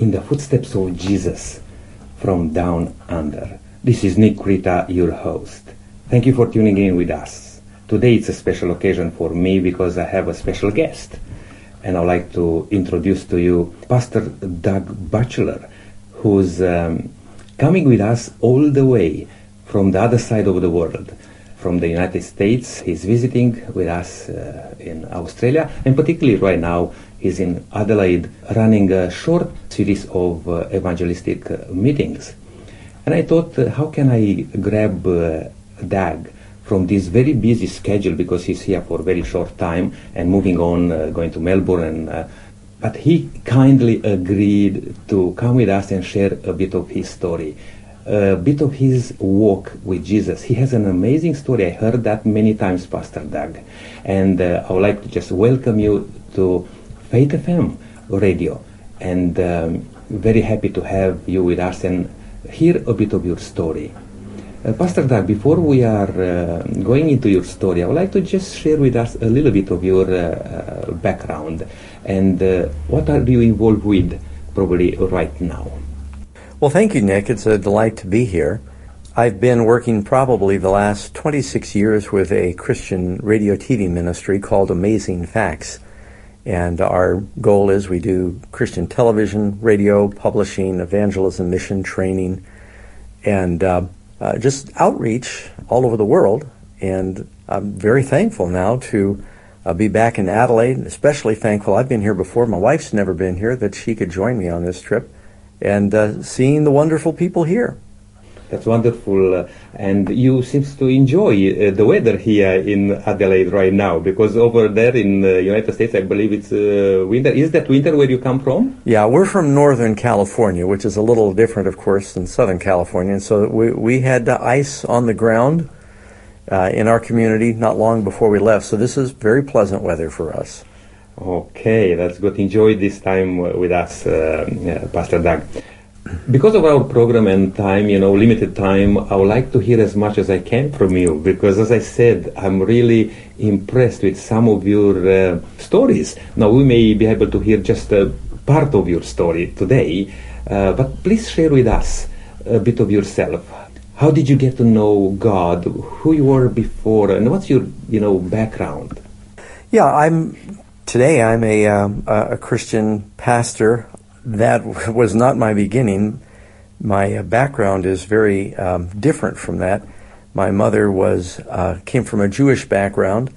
in the footsteps of Jesus from down under. This is Nick Rita, your host. Thank you for tuning in with us. Today it's a special occasion for me because I have a special guest. And I'd like to introduce to you Pastor Doug Batchelor, who's um, coming with us all the way from the other side of the world from the United States. He's visiting with us uh, in Australia, and particularly right now, he's in Adelaide running a short series of uh, evangelistic uh, meetings. And I thought, uh, how can I grab uh, Doug from this very busy schedule because he's here for a very short time and moving on, uh, going to Melbourne and but he kindly agreed to come with us and share a bit of his story a bit of his walk with Jesus. He has an amazing story. I heard that many times, Pastor Doug. And uh, I would like to just welcome you to Faith FM radio. And um, very happy to have you with us and hear a bit of your story. Uh, Pastor Doug, before we are uh, going into your story, I would like to just share with us a little bit of your uh, uh, background and uh, what are you involved with probably right now. Well, thank you, Nick. It's a delight to be here. I've been working probably the last 26 years with a Christian radio TV ministry called Amazing Facts. And our goal is we do Christian television, radio, publishing, evangelism, mission training, and uh, uh, just outreach all over the world. And I'm very thankful now to uh, be back in Adelaide, and especially thankful. I've been here before. My wife's never been here, that she could join me on this trip and uh, seeing the wonderful people here. That's wonderful. And you seem to enjoy uh, the weather here in Adelaide right now because over there in the United States, I believe it's uh, winter. Is that winter where you come from? Yeah, we're from Northern California, which is a little different, of course, than Southern California. And so we, we had ice on the ground uh, in our community not long before we left. So this is very pleasant weather for us. Okay, that's good. Enjoy this time with us, uh, Pastor Doug. Because of our program and time, you know, limited time, I would like to hear as much as I can from you because, as I said, I'm really impressed with some of your uh, stories. Now, we may be able to hear just a part of your story today, uh, but please share with us a bit of yourself. How did you get to know God? Who you were before, and what's your, you know, background? Yeah, I'm Today I'm a, um, a Christian pastor. That was not my beginning. My uh, background is very um, different from that. My mother was uh, came from a Jewish background,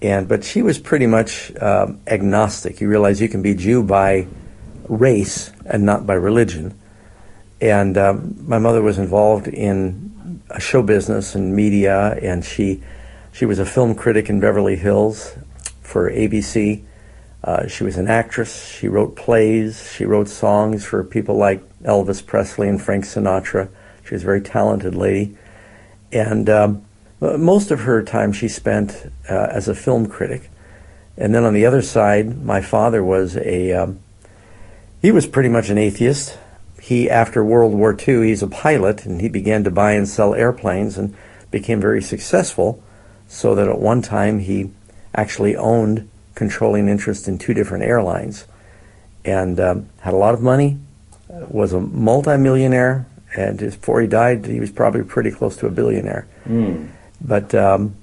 and but she was pretty much um, agnostic. You realize you can be Jew by race and not by religion. And um, my mother was involved in show business and media, and she she was a film critic in Beverly Hills for ABC. Uh, she was an actress. She wrote plays. She wrote songs for people like Elvis Presley and Frank Sinatra. She was a very talented lady. And um, most of her time she spent uh, as a film critic. And then on the other side, my father was a, um, he was pretty much an atheist. He, after World War II, he's a pilot and he began to buy and sell airplanes and became very successful so that at one time he actually owned controlling interest in two different airlines and um, had a lot of money, was a multimillionaire, and before he died, he was probably pretty close to a billionaire. Mm. But um,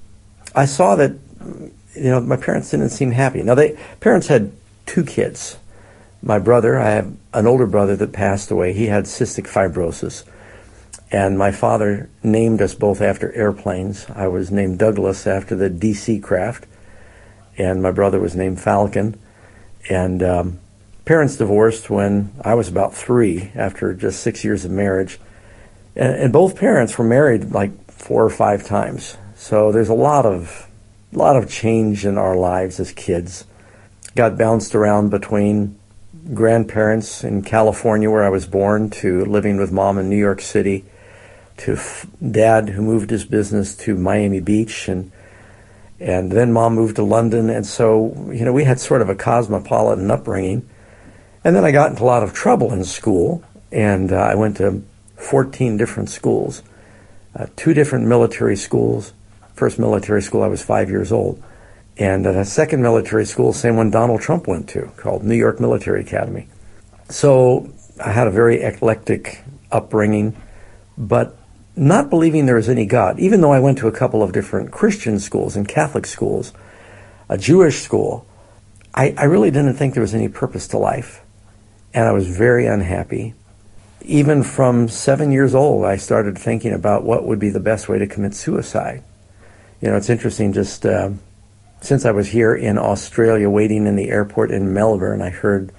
I saw that, you know, my parents didn't seem happy. Now, they parents had two kids. My brother, I have an older brother that passed away. He had cystic fibrosis. And my father named us both after airplanes. I was named Douglas after the DC craft and my brother was named Falcon. And um, parents divorced when I was about three after just six years of marriage. And, and, both parents were married like four or five times. So there's a lot of, lot of change in our lives as kids. Got bounced around between grandparents in California where I was born to living with mom in New York City to f- dad who moved his business to Miami Beach and and then mom moved to London, and so you know we had sort of a cosmopolitan upbringing. And then I got into a lot of trouble in school, and uh, I went to 14 different schools, uh, two different military schools. First military school, I was five years old, and a second military school, same one Donald Trump went to, called New York Military Academy. So I had a very eclectic upbringing, but not believing there was any God, even though I went to a couple of different Christian schools and Catholic schools, a Jewish school, I, I really didn't think there was any purpose to life. And I was very unhappy. Even from seven years old, I started thinking about what would be the best way to commit suicide. You know, it's interesting, just uh, since I was here in Australia waiting in the airport in Melbourne, I heard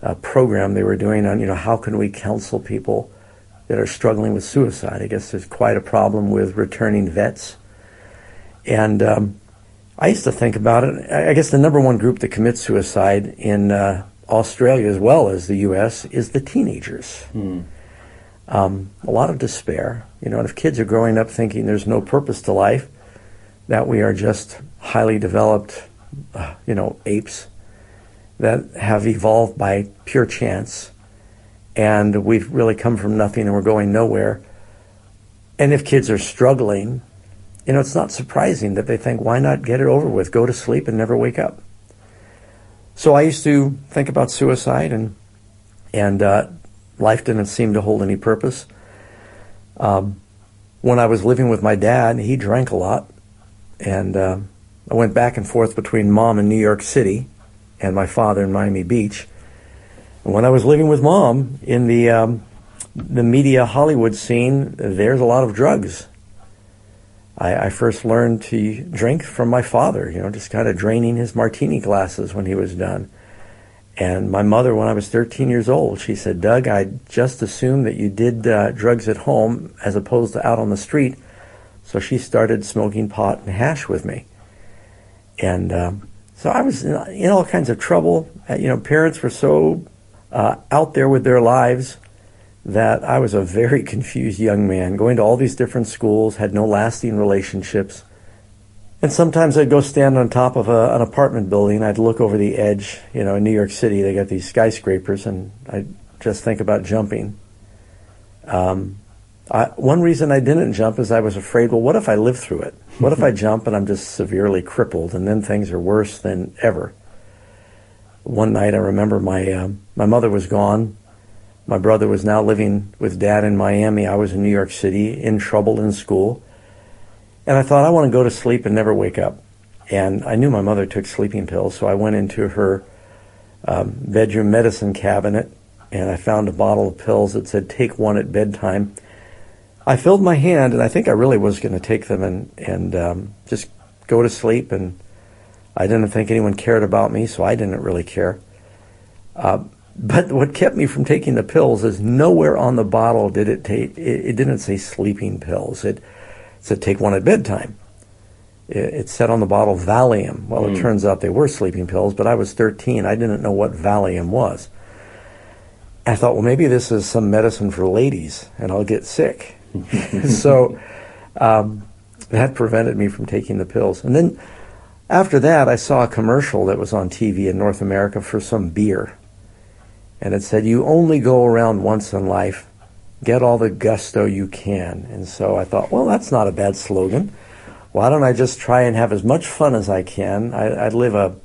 a program they were doing on, you know, how can we counsel people that are struggling with suicide. I guess there's quite a problem with returning vets. And um, I used to think about it. I guess the number one group that commits suicide in uh, Australia as well as the U.S. is the teenagers. Hmm. Um, a lot of despair. You know, and if kids are growing up thinking there's no purpose to life, that we are just highly developed, uh, you know, apes that have evolved by pure chance, and we've really come from nothing and we're going nowhere. And if kids are struggling, you know, it's not surprising that they think, why not get it over with? Go to sleep and never wake up. So I used to think about suicide, and and uh, life didn't seem to hold any purpose. Um, when I was living with my dad, he drank a lot, and uh, I went back and forth between mom in New York City and my father in Miami Beach. When I was living with mom in the um, the media Hollywood scene, there's a lot of drugs. I, I, first learned to drink from my father, you know, just kind of draining his martini glasses when he was done. And my mother, when I was 13 years old, she said, Doug, I just assumed that you did uh, drugs at home as opposed to out on the street. So she started smoking pot and hash with me. And um, so I was in all kinds of trouble. Uh, you know, parents were so uh, out there with their lives that I was a very confused young man, going to all these different schools, had no lasting relationships. And sometimes I'd go stand on top of a, an apartment building. I'd look over the edge. You know, in New York City, they got these skyscrapers, and I'd just think about jumping. Um, I, one reason I didn't jump is I was afraid, well, what if I live through it? What if I jump and I'm just severely crippled, and then things are worse than ever? One night, I remember my uh, my mother was gone my brother was now living with dad in Miami. I was in New York City, in trouble in school. And I thought, I want to go to sleep and never wake up. And I knew my mother took sleeping pills, so I went into her um, bedroom medicine cabinet and I found a bottle of pills that said, take one at bedtime. I filled my hand, and I think I really was going to take them and, and um, just go to sleep. And I didn't think anyone cared about me, so I didn't really care. Uh, but what kept me from taking the pills is nowhere on the bottle did it take. It, it didn't say sleeping pills. It said take one at bedtime. It, it said on the bottle Valium. Well, mm. it turns out they were sleeping pills, but I was 13. I didn't know what Valium was. I thought, well, maybe this is some medicine for ladies, and I'll get sick. so um, that prevented me from taking the pills. And then after that, I saw a commercial that was on TV in North America for some beer and it said, You only go around once in life. Get all the gusto you can. And so I thought, well, that's not a bad slogan. Why don't I just try and have as much fun as I can? I, would live a,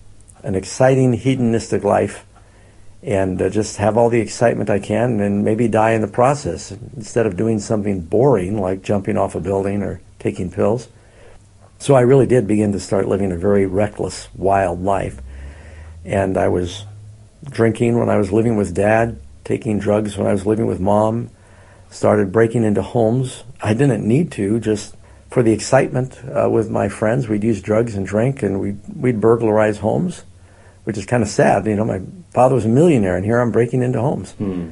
an exciting, hedonistic life and uh, just have all the excitement I can and maybe die in the process instead of doing something boring like jumping off a building or taking pills. So I really did begin to start living a very reckless, wild life. And I was drinking when I was living with dad, taking drugs when I was living with mom, started breaking into homes. I didn't need to, just for the excitement uh, with my friends. We'd use drugs and drink, and we'd, we'd burglarize homes, which is kind of sad. You know, my father was a millionaire, and here I'm breaking into homes. Hmm.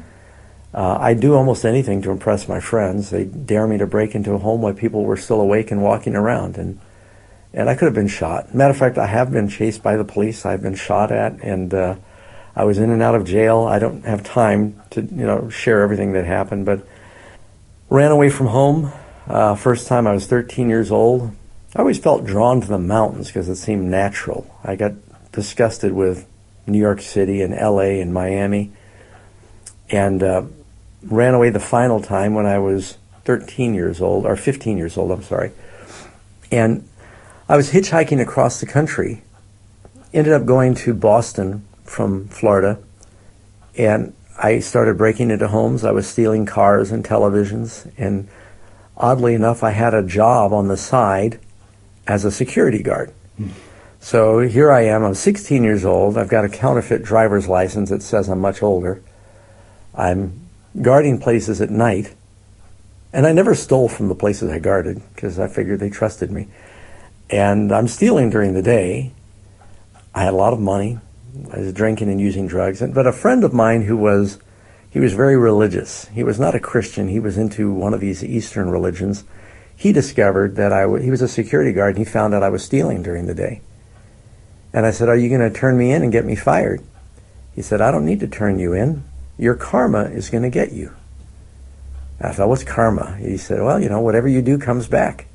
Uh, I do almost anything to impress my friends. They dare me to break into a home while people were still awake and walking around, and and I could have been shot. Matter of fact, I have been chased by the police. I've been shot at, and uh, I was in and out of jail. I don't have time to you know share everything that happened, but ran away from home. Uh, first time I was 13 years old. I always felt drawn to the mountains because it seemed natural. I got disgusted with New York City and L.A. and Miami, and uh, ran away the final time when I was 13 years old or 15 years old. I'm sorry, and I was hitchhiking across the country. Ended up going to Boston from Florida, and I started breaking into homes. I was stealing cars and televisions. And oddly enough, I had a job on the side as a security guard. So here I am. I'm 16 years old. I've got a counterfeit driver's license that says I'm much older. I'm guarding places at night. And I never stole from the places I guarded because I figured they trusted me. And I'm stealing during the day. I had a lot of money. I was drinking and using drugs. But a friend of mine who was, he was very religious. He was not a Christian. He was into one of these Eastern religions. He discovered that I, w- he was a security guard and he found out I was stealing during the day. And I said, Are you going to turn me in and get me fired? He said, I don't need to turn you in. Your karma is going to get you. I thought, What's karma? He said, Well, you know, whatever you do comes back.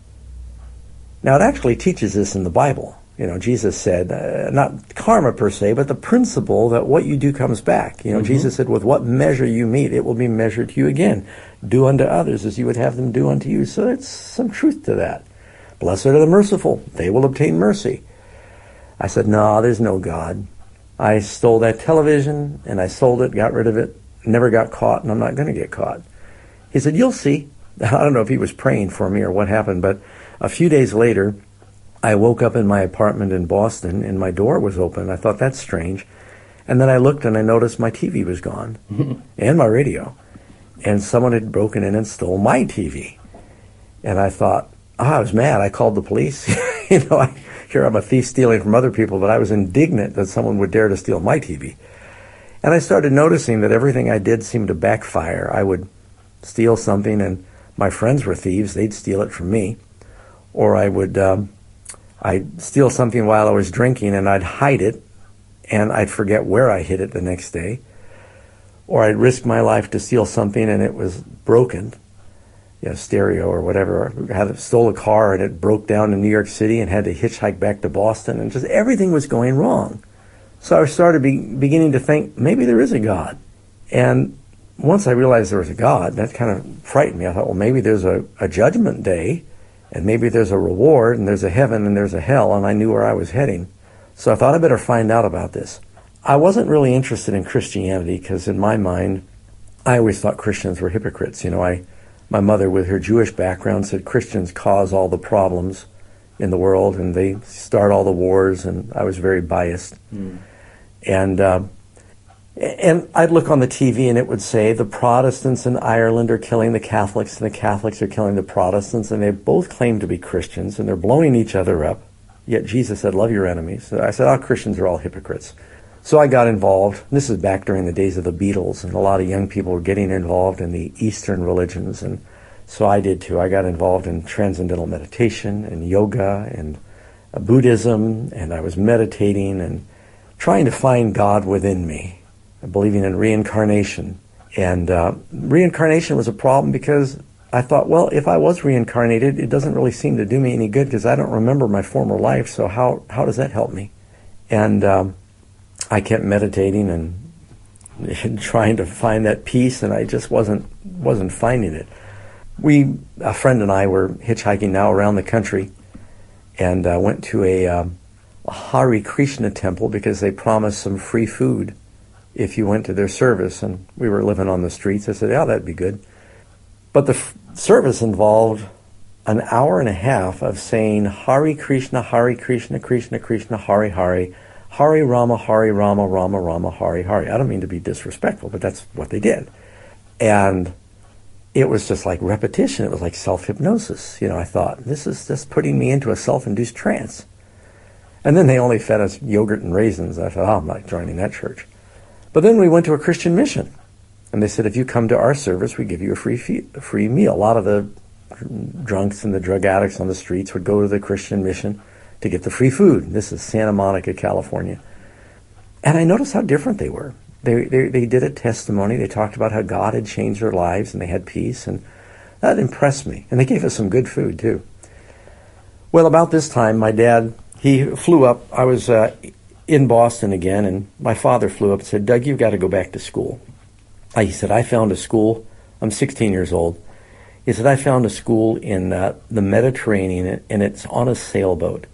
Now, it actually teaches this in the Bible. You know, Jesus said, uh, not karma per se, but the principle that what you do comes back. You know, mm-hmm. Jesus said, with what measure you meet, it will be measured to you again. Do unto others as you would have them do unto you. So it's some truth to that. Blessed are the merciful. They will obtain mercy. I said, no, there's no God. I stole that television and I sold it, got rid of it, never got caught, and I'm not going to get caught. He said, you'll see. I don't know if he was praying for me or what happened, but a few days later, I woke up in my apartment in Boston and my door was open. I thought that's strange. And then I looked and I noticed my TV was gone and my radio. And someone had broken in and stole my TV. And I thought, oh, I was mad. I called the police. you know, I, here I'm a thief stealing from other people, but I was indignant that someone would dare to steal my TV. And I started noticing that everything I did seemed to backfire. I would steal something and my friends were thieves. They'd steal it from me or I would um, I'd steal something while I was drinking and I'd hide it, and I'd forget where I hid it the next day, or I'd risk my life to steal something and it was broken, you know, stereo or whatever. I had stole a car and it broke down in New York City and had to hitchhike back to Boston, and just everything was going wrong. So I started be, beginning to think maybe there is a God, and once I realized there was a God, that kind of frightened me. I thought, well, maybe there's a, a judgment day and maybe there's a reward and there's a heaven and there's a hell and I knew where I was heading. So I thought I better find out about this. I wasn't really interested in Christianity because in my mind, I always thought Christians were hypocrites. You know, I, my mother with her Jewish background said Christians cause all the problems in the world and they start all the wars and I was very biased. Mm. And, uh, and I'd look on the TV and it would say the Protestants in Ireland are killing the Catholics and the Catholics are killing the Protestants and they both claim to be Christians and they're blowing each other up. Yet Jesus said, love your enemies. So I said, oh, Christians are all hypocrites. So I got involved. This is back during the days of the Beatles and a lot of young people were getting involved in the Eastern religions and so I did too. I got involved in transcendental meditation and yoga and Buddhism and I was meditating and trying to find God within me believing in reincarnation. And uh, reincarnation was a problem because I thought, well, if I was reincarnated, it doesn't really seem to do me any good because I don't remember my former life. So how how does that help me? And um, I kept meditating and, and trying to find that peace, and I just wasn't wasn't finding it. We, a friend and I, were hitchhiking now around the country, and uh, went to a, um, a Hare Krishna temple because they promised some free food if you went to their service and we were living on the streets. I said, yeah, that'd be good. But the f- service involved an hour and a half of saying Hare Krishna, Hare Krishna, Krishna, Krishna, Hare Hare, Hare Rama, Hare Rama, Rama, Rama, Hare Hare. I don't mean to be disrespectful, but that's what they did. And it was just like repetition. It was like self hypnosis. You know, I thought, this is just putting me into a self induced trance. And then they only fed us yogurt and raisins. I thought, oh, I'm not joining that church. But then we went to a Christian mission. And they said, if you come to our service, we give you a free, fee- a free meal. A lot of the drunks and the drug addicts on the streets would go to the Christian mission to get the free food. This is Santa Monica, California. And I noticed how different they were. They, they, they did a testimony. They talked about how God had changed their lives and they had peace. And that impressed me. And they gave us some good food, too. Well, about this time, my dad, he flew up. I was uh, in Boston again, and my father flew up and said, Doug, you've got to go back to school. I, he said, I found a school. I'm 16 years old. He said, I found a school in uh, the Mediterranean, and it's on a sailboat.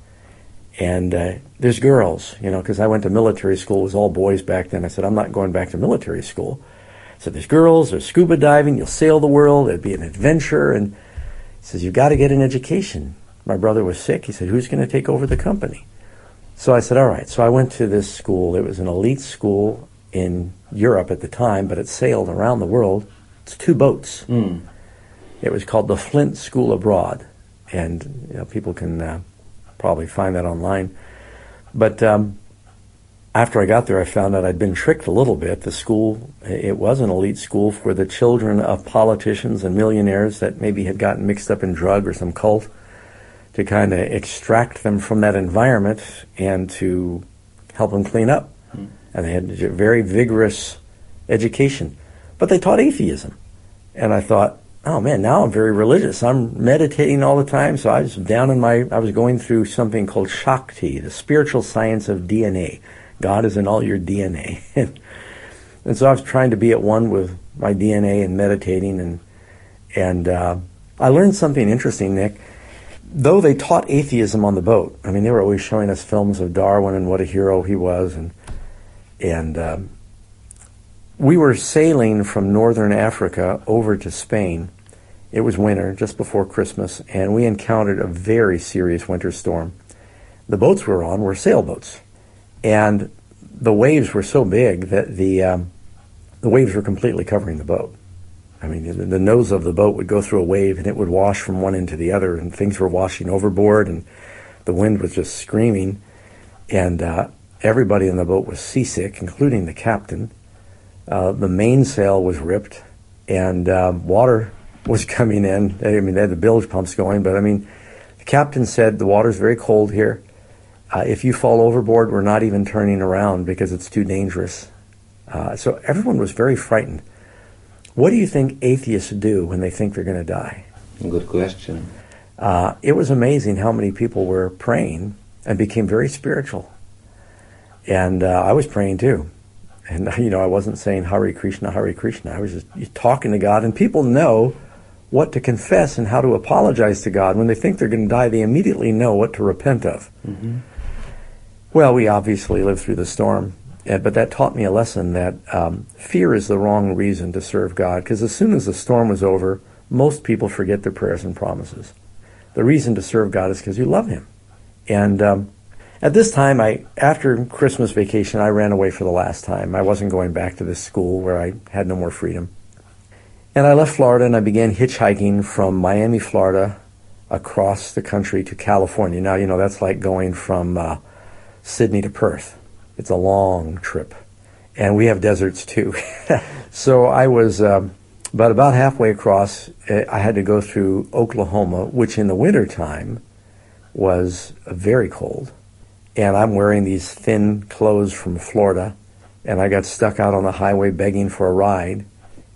And uh, there's girls, you know, because I went to military school. It was all boys back then. I said, I'm not going back to military school. So there's girls, there's scuba diving, you'll sail the world, it'd be an adventure. And he says, you've got to get an education. My brother was sick. He said, who's going to take over the company? So I said, all right. So I went to this school. It was an elite school in Europe at the time, but it sailed around the world. It's two boats. Mm. It was called the Flint School Abroad, and you know, people can uh, probably find that online. But um, after I got there, I found out I'd been tricked a little bit. The school, it was an elite school for the children of politicians and millionaires that maybe had gotten mixed up in drug or some cult to kind of extract them from that environment and to help them clean up. Mm. And they had a very vigorous education. But they taught atheism. And I thought, oh man, now I'm very religious. I'm meditating all the time. So I was down in my, I was going through something called Shakti, the spiritual science of DNA. God is in all your DNA. and so I was trying to be at one with my DNA and meditating. And, and uh, I learned something interesting, Nick though they taught atheism on the boat, I mean, they were always showing us films of Darwin and what a hero he was, and and um, we were sailing from northern Africa over to Spain. It was winter, just before Christmas, and we encountered a very serious winter storm. The boats we were on were sailboats, and the waves were so big that the um, the waves were completely covering the boat. I mean, the nose of the boat would go through a wave and it would wash from one end to the other, and things were washing overboard, and the wind was just screaming, and uh, everybody in the boat was seasick, including the captain. Uh, the mainsail was ripped, and uh, water was coming in. I mean, they had the bilge pumps going, but I mean, the captain said the water's very cold here. Uh, if you fall overboard, we're not even turning around because it's too dangerous. Uh, so everyone was very frightened. What do you think atheists do when they think they're going to die? Good question. Uh, it was amazing how many people were praying and became very spiritual. And uh, I was praying too. And, you know, I wasn't saying Hare Krishna, Hare Krishna. I was just talking to God. And people know what to confess and how to apologize to God. When they think they're going to die, they immediately know what to repent of. Mm-hmm. Well, we obviously lived through the storm but that taught me a lesson that um, fear is the wrong reason to serve God because as soon as the storm was over, most people forget their prayers and promises. The reason to serve God is because you love Him. And um, at this time, I after Christmas vacation, I ran away for the last time. I wasn't going back to this school where I had no more freedom. And I left Florida and I began hitchhiking from Miami, Florida, across the country to California. Now, you know, that's like going from uh, Sydney to Perth. It's a long trip, and we have deserts too. so I was, um, but about halfway across, eh, I had to go through Oklahoma, which in the wintertime was very cold. And I'm wearing these thin clothes from Florida, and I got stuck out on the highway begging for a ride.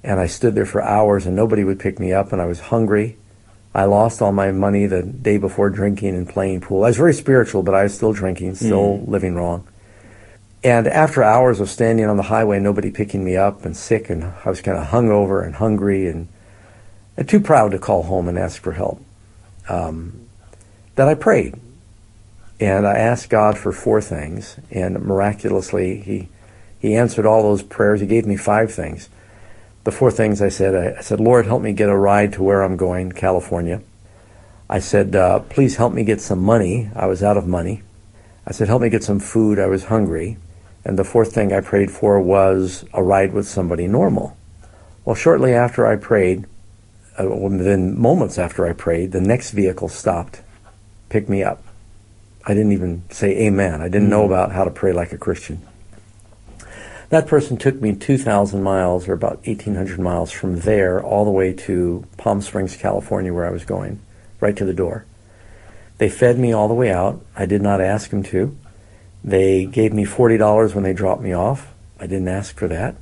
And I stood there for hours, and nobody would pick me up, and I was hungry. I lost all my money the day before drinking and playing pool. I was very spiritual, but I was still drinking, still mm. living wrong. And after hours of standing on the highway, nobody picking me up and sick, and I was kind of hungover and hungry and, and too proud to call home and ask for help, um, that I prayed. And I asked God for four things, and miraculously, He, he answered all those prayers. He gave me five things. The four things I said, I, I said, Lord, help me get a ride to where I'm going, California. I said, uh, please help me get some money. I was out of money. I said, help me get some food. I was hungry. And the fourth thing I prayed for was a ride with somebody normal. Well, shortly after I prayed, uh, within moments after I prayed, the next vehicle stopped, picked me up. I didn't even say amen. I didn't mm-hmm. know about how to pray like a Christian. That person took me 2,000 miles, or about 1,800 miles from there, all the way to Palm Springs, California, where I was going, right to the door. They fed me all the way out. I did not ask them to. They gave me $40 when they dropped me off. I didn't ask for that.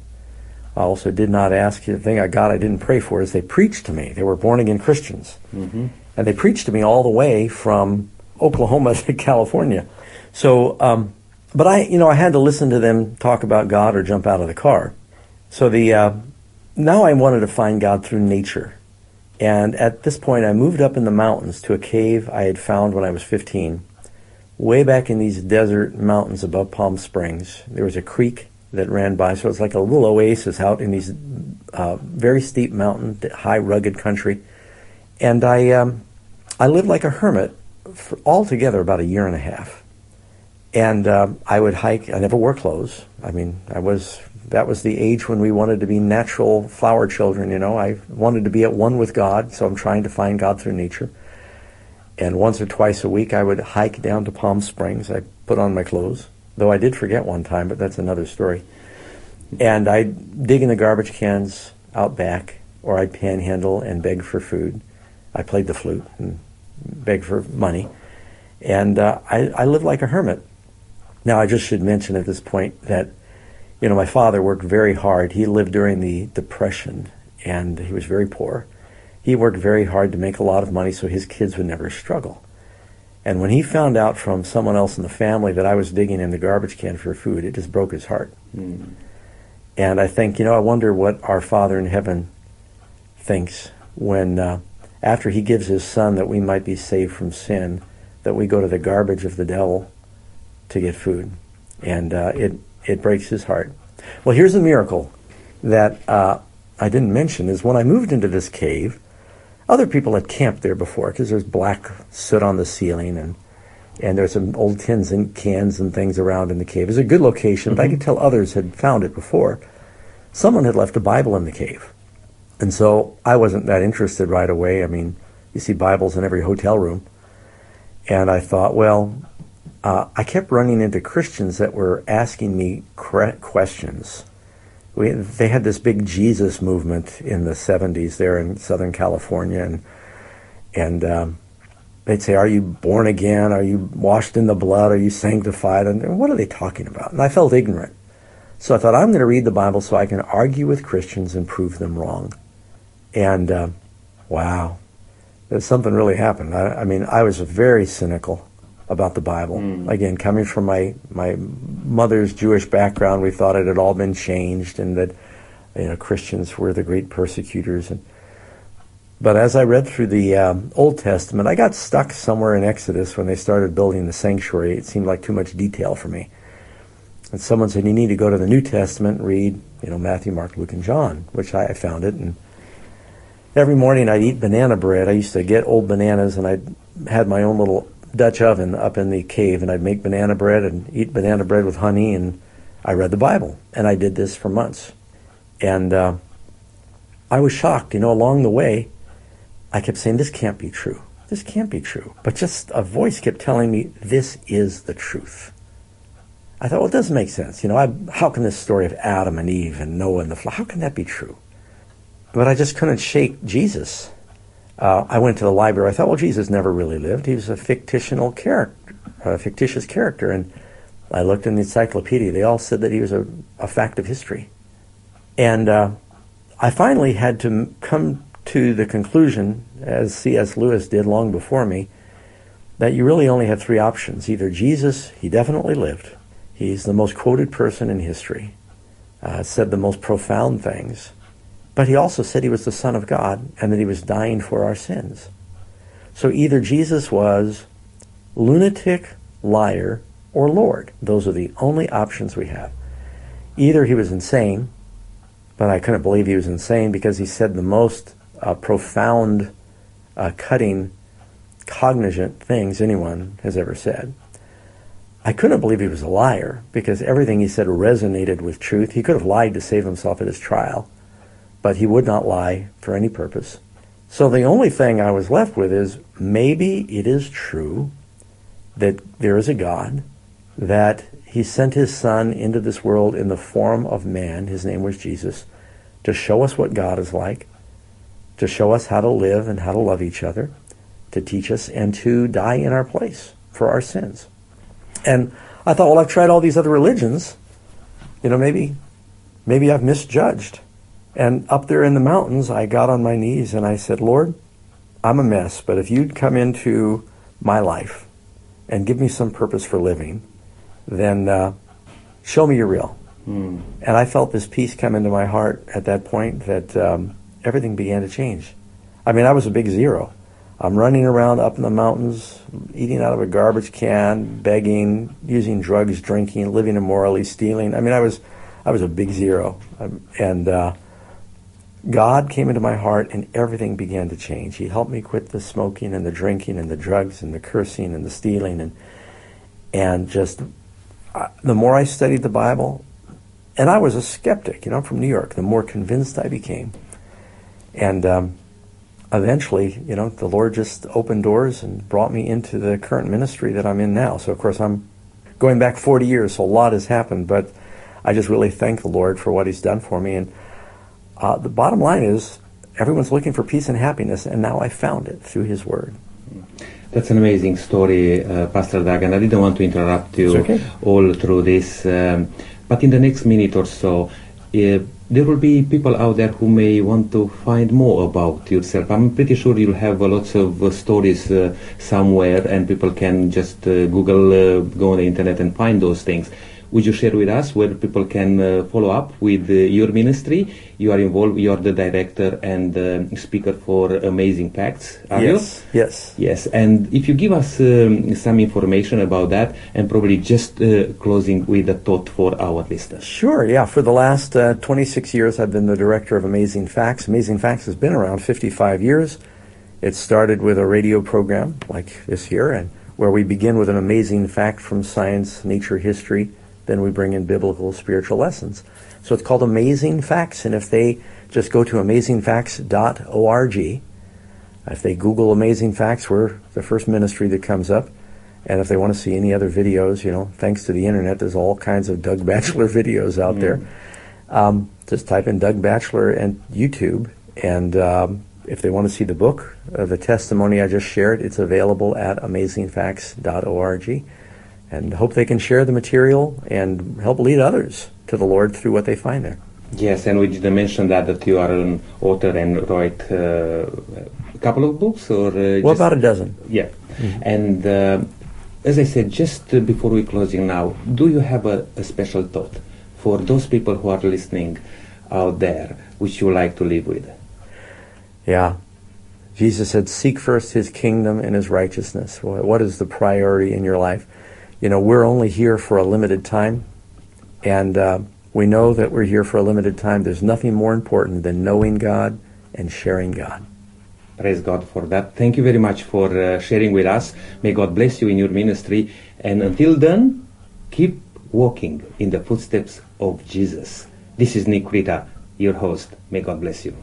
I also did not ask. The thing I got, I didn't pray for, is they preached to me. They were born again Christians. Mm-hmm. And they preached to me all the way from Oklahoma to California. So, um, but I, you know, I had to listen to them talk about God or jump out of the car. So the, uh, now I wanted to find God through nature. And at this point, I moved up in the mountains to a cave I had found when I was 15 way back in these desert mountains above Palm Springs, there was a creek that ran by. So it's like a little oasis out in these uh, very steep mountain, high, rugged country. And I, um, I lived like a hermit for altogether about a year and a half. And uh, I would hike. I never wore clothes. I mean, I was that was the age when we wanted to be natural flower children. You know, I wanted to be at one with God, so I'm trying to find God through nature. And once or twice a week, I would hike down to Palm Springs. I put on my clothes, though I did forget one time, but that's another story. And I'd dig in the garbage cans out back, or I'd panhandle and beg for food. I played the flute and begged for money. And uh, I, I lived like a hermit. Now, I just should mention at this point that, you know, my father worked very hard. He lived during the Depression, and he was very poor. He worked very hard to make a lot of money so his kids would never struggle. And when he found out from someone else in the family that I was digging in the garbage can for food, it just broke his heart. Mm. And I think, you know, I wonder what our Father in heaven thinks when, uh, after he gives his Son that we might be saved from sin, that we go to the garbage of the devil to get food. And uh, it, it breaks his heart. Well, here's a miracle that uh, I didn't mention is when I moved into this cave, other people had camped there before because there's black soot on the ceiling and and there's some old tins and cans and things around in the cave. It's a good location, mm-hmm. but I could tell others had found it before. Someone had left a Bible in the cave. And so I wasn't that interested right away. I mean, you see Bibles in every hotel room. And I thought, well, uh, I kept running into Christians that were asking me questions. We, they had this big Jesus movement in the 70s there in Southern California, and and um, they'd say, "Are you born again? Are you washed in the blood? Are you sanctified?" And what are they talking about? And I felt ignorant, so I thought I'm going to read the Bible so I can argue with Christians and prove them wrong. And uh, wow, something really happened. I, I mean, I was very cynical about the Bible. Mm. Again, coming from my my mother's Jewish background, we thought it had all been changed, and that you know Christians were the great persecutors. And but as I read through the um, Old Testament, I got stuck somewhere in Exodus when they started building the sanctuary. It seemed like too much detail for me. And someone said, "You need to go to the New Testament and read, you know, Matthew, Mark, Luke, and John," which I, I found it and every morning I'd eat banana bread. I used to get old bananas and I had my own little Dutch oven up in the cave and I'd make banana bread and eat banana bread with honey and I read the Bible and I did this for months. And uh, I was shocked, you know, along the way, I kept saying, this can't be true. This can't be true. But just a voice kept telling me, this is the truth. I thought, well, it doesn't make sense. You know, I, how can this story of Adam and Eve and Noah and the flood, how can that be true? But I just couldn't shake Jesus. Uh, I went to the library. I thought, well, Jesus never really lived. He was a fictional character, a fictitious character. And I looked in the encyclopedia. They all said that he was a, a fact of history. And uh, I finally had to come to the conclusion, as C.S. Lewis did long before me, that you really only have three options. Either Jesus, he definitely lived. He's the most quoted person in history, uh, said the most profound things but he also said he was the Son of God and that he was dying for our sins. So either Jesus was lunatic, liar, or Lord. Those are the only options we have. Either he was insane, but I couldn't believe he was insane because he said the most uh, profound, uh, cutting, cognizant things anyone has ever said. I couldn't believe he was a liar because everything he said resonated with truth. He could have lied to save himself at his trial but he would not lie for any purpose. So the only thing I was left with is maybe it is true that there is a God, that he sent his son into this world in the form of man, his name was Jesus, to show us what God is like, to show us how to live and how to love each other, to teach us, and to die in our place for our sins. And I thought, well, I've tried all these other religions. You know, maybe, maybe I've misjudged. And up there in the mountains, I got on my knees and I said, Lord, I'm a mess, but if you'd come into my life and give me some purpose for living, then uh, show me you're real. Mm. And I felt this peace come into my heart at that point that um, everything began to change. I mean, I was a big zero. I'm running around up in the mountains, eating out of a garbage can, begging, using drugs, drinking, living immorally, stealing. I mean, I was I was a big zero. Um, and uh, God came into my heart and everything began to change. He helped me quit the smoking and the drinking and the drugs and the cursing and the stealing and and just uh, the more I studied the Bible, and I was a skeptic, you know, I'm from New York, the more convinced I became. And um, eventually, you know, the Lord just opened doors and brought me into the current ministry that I'm in now. So, of course, I'm going back 40 years, so a lot has happened, but I just really thank the Lord for what He's done for me. And uh, the bottom line is, everyone's looking for peace and happiness, and now I found it through His Word. That's an amazing story, uh, Pastor Doug, and I didn't want to interrupt you okay. all through this. Um, but in the next minute or so, uh, there will be people out there who may want to find more about yourself. I'm pretty sure you'll have uh, lots of uh, stories uh, somewhere, and people can just uh, Google, uh, go on the internet, and find those things. Would you share with us where people can uh, follow up with uh, your ministry? You are involved. You are the director and uh, speaker for Amazing Facts. Are yes. You? Yes. Yes. And if you give us um, some information about that, and probably just uh, closing with a thought for our listeners. Sure. Yeah. For the last uh, 26 years, I've been the director of Amazing Facts. Amazing Facts has been around 55 years. It started with a radio program like this here, and where we begin with an amazing fact from science, nature, history then we bring in biblical spiritual lessons. So it's called Amazing Facts, and if they just go to amazingfacts.org, if they Google Amazing Facts, we're the first ministry that comes up. And if they want to see any other videos, you know, thanks to the internet, there's all kinds of Doug Batchelor videos out mm. there. Um, just type in Doug Batchelor and YouTube, and um, if they want to see the book, uh, the testimony I just shared, it's available at amazingfacts.org and hope they can share the material and help lead others to the Lord through what they find there. Yes, and we didn't mention that that you are an author and write uh, a couple of books, or uh, well, about a dozen. Yeah, mm-hmm. and uh, as I said, just before we closing now, do you have a, a, special thought for those people who are listening out there, which you like to live with? Yeah, Jesus said, "Seek first His kingdom and His righteousness." What is the priority in your life? You know, we're only here for a limited time, and uh, we know that we're here for a limited time. There's nothing more important than knowing God and sharing God. Praise God for that. Thank you very much for uh, sharing with us. May God bless you in your ministry. And until then, keep walking in the footsteps of Jesus. This is Nick Rita, your host. May God bless you.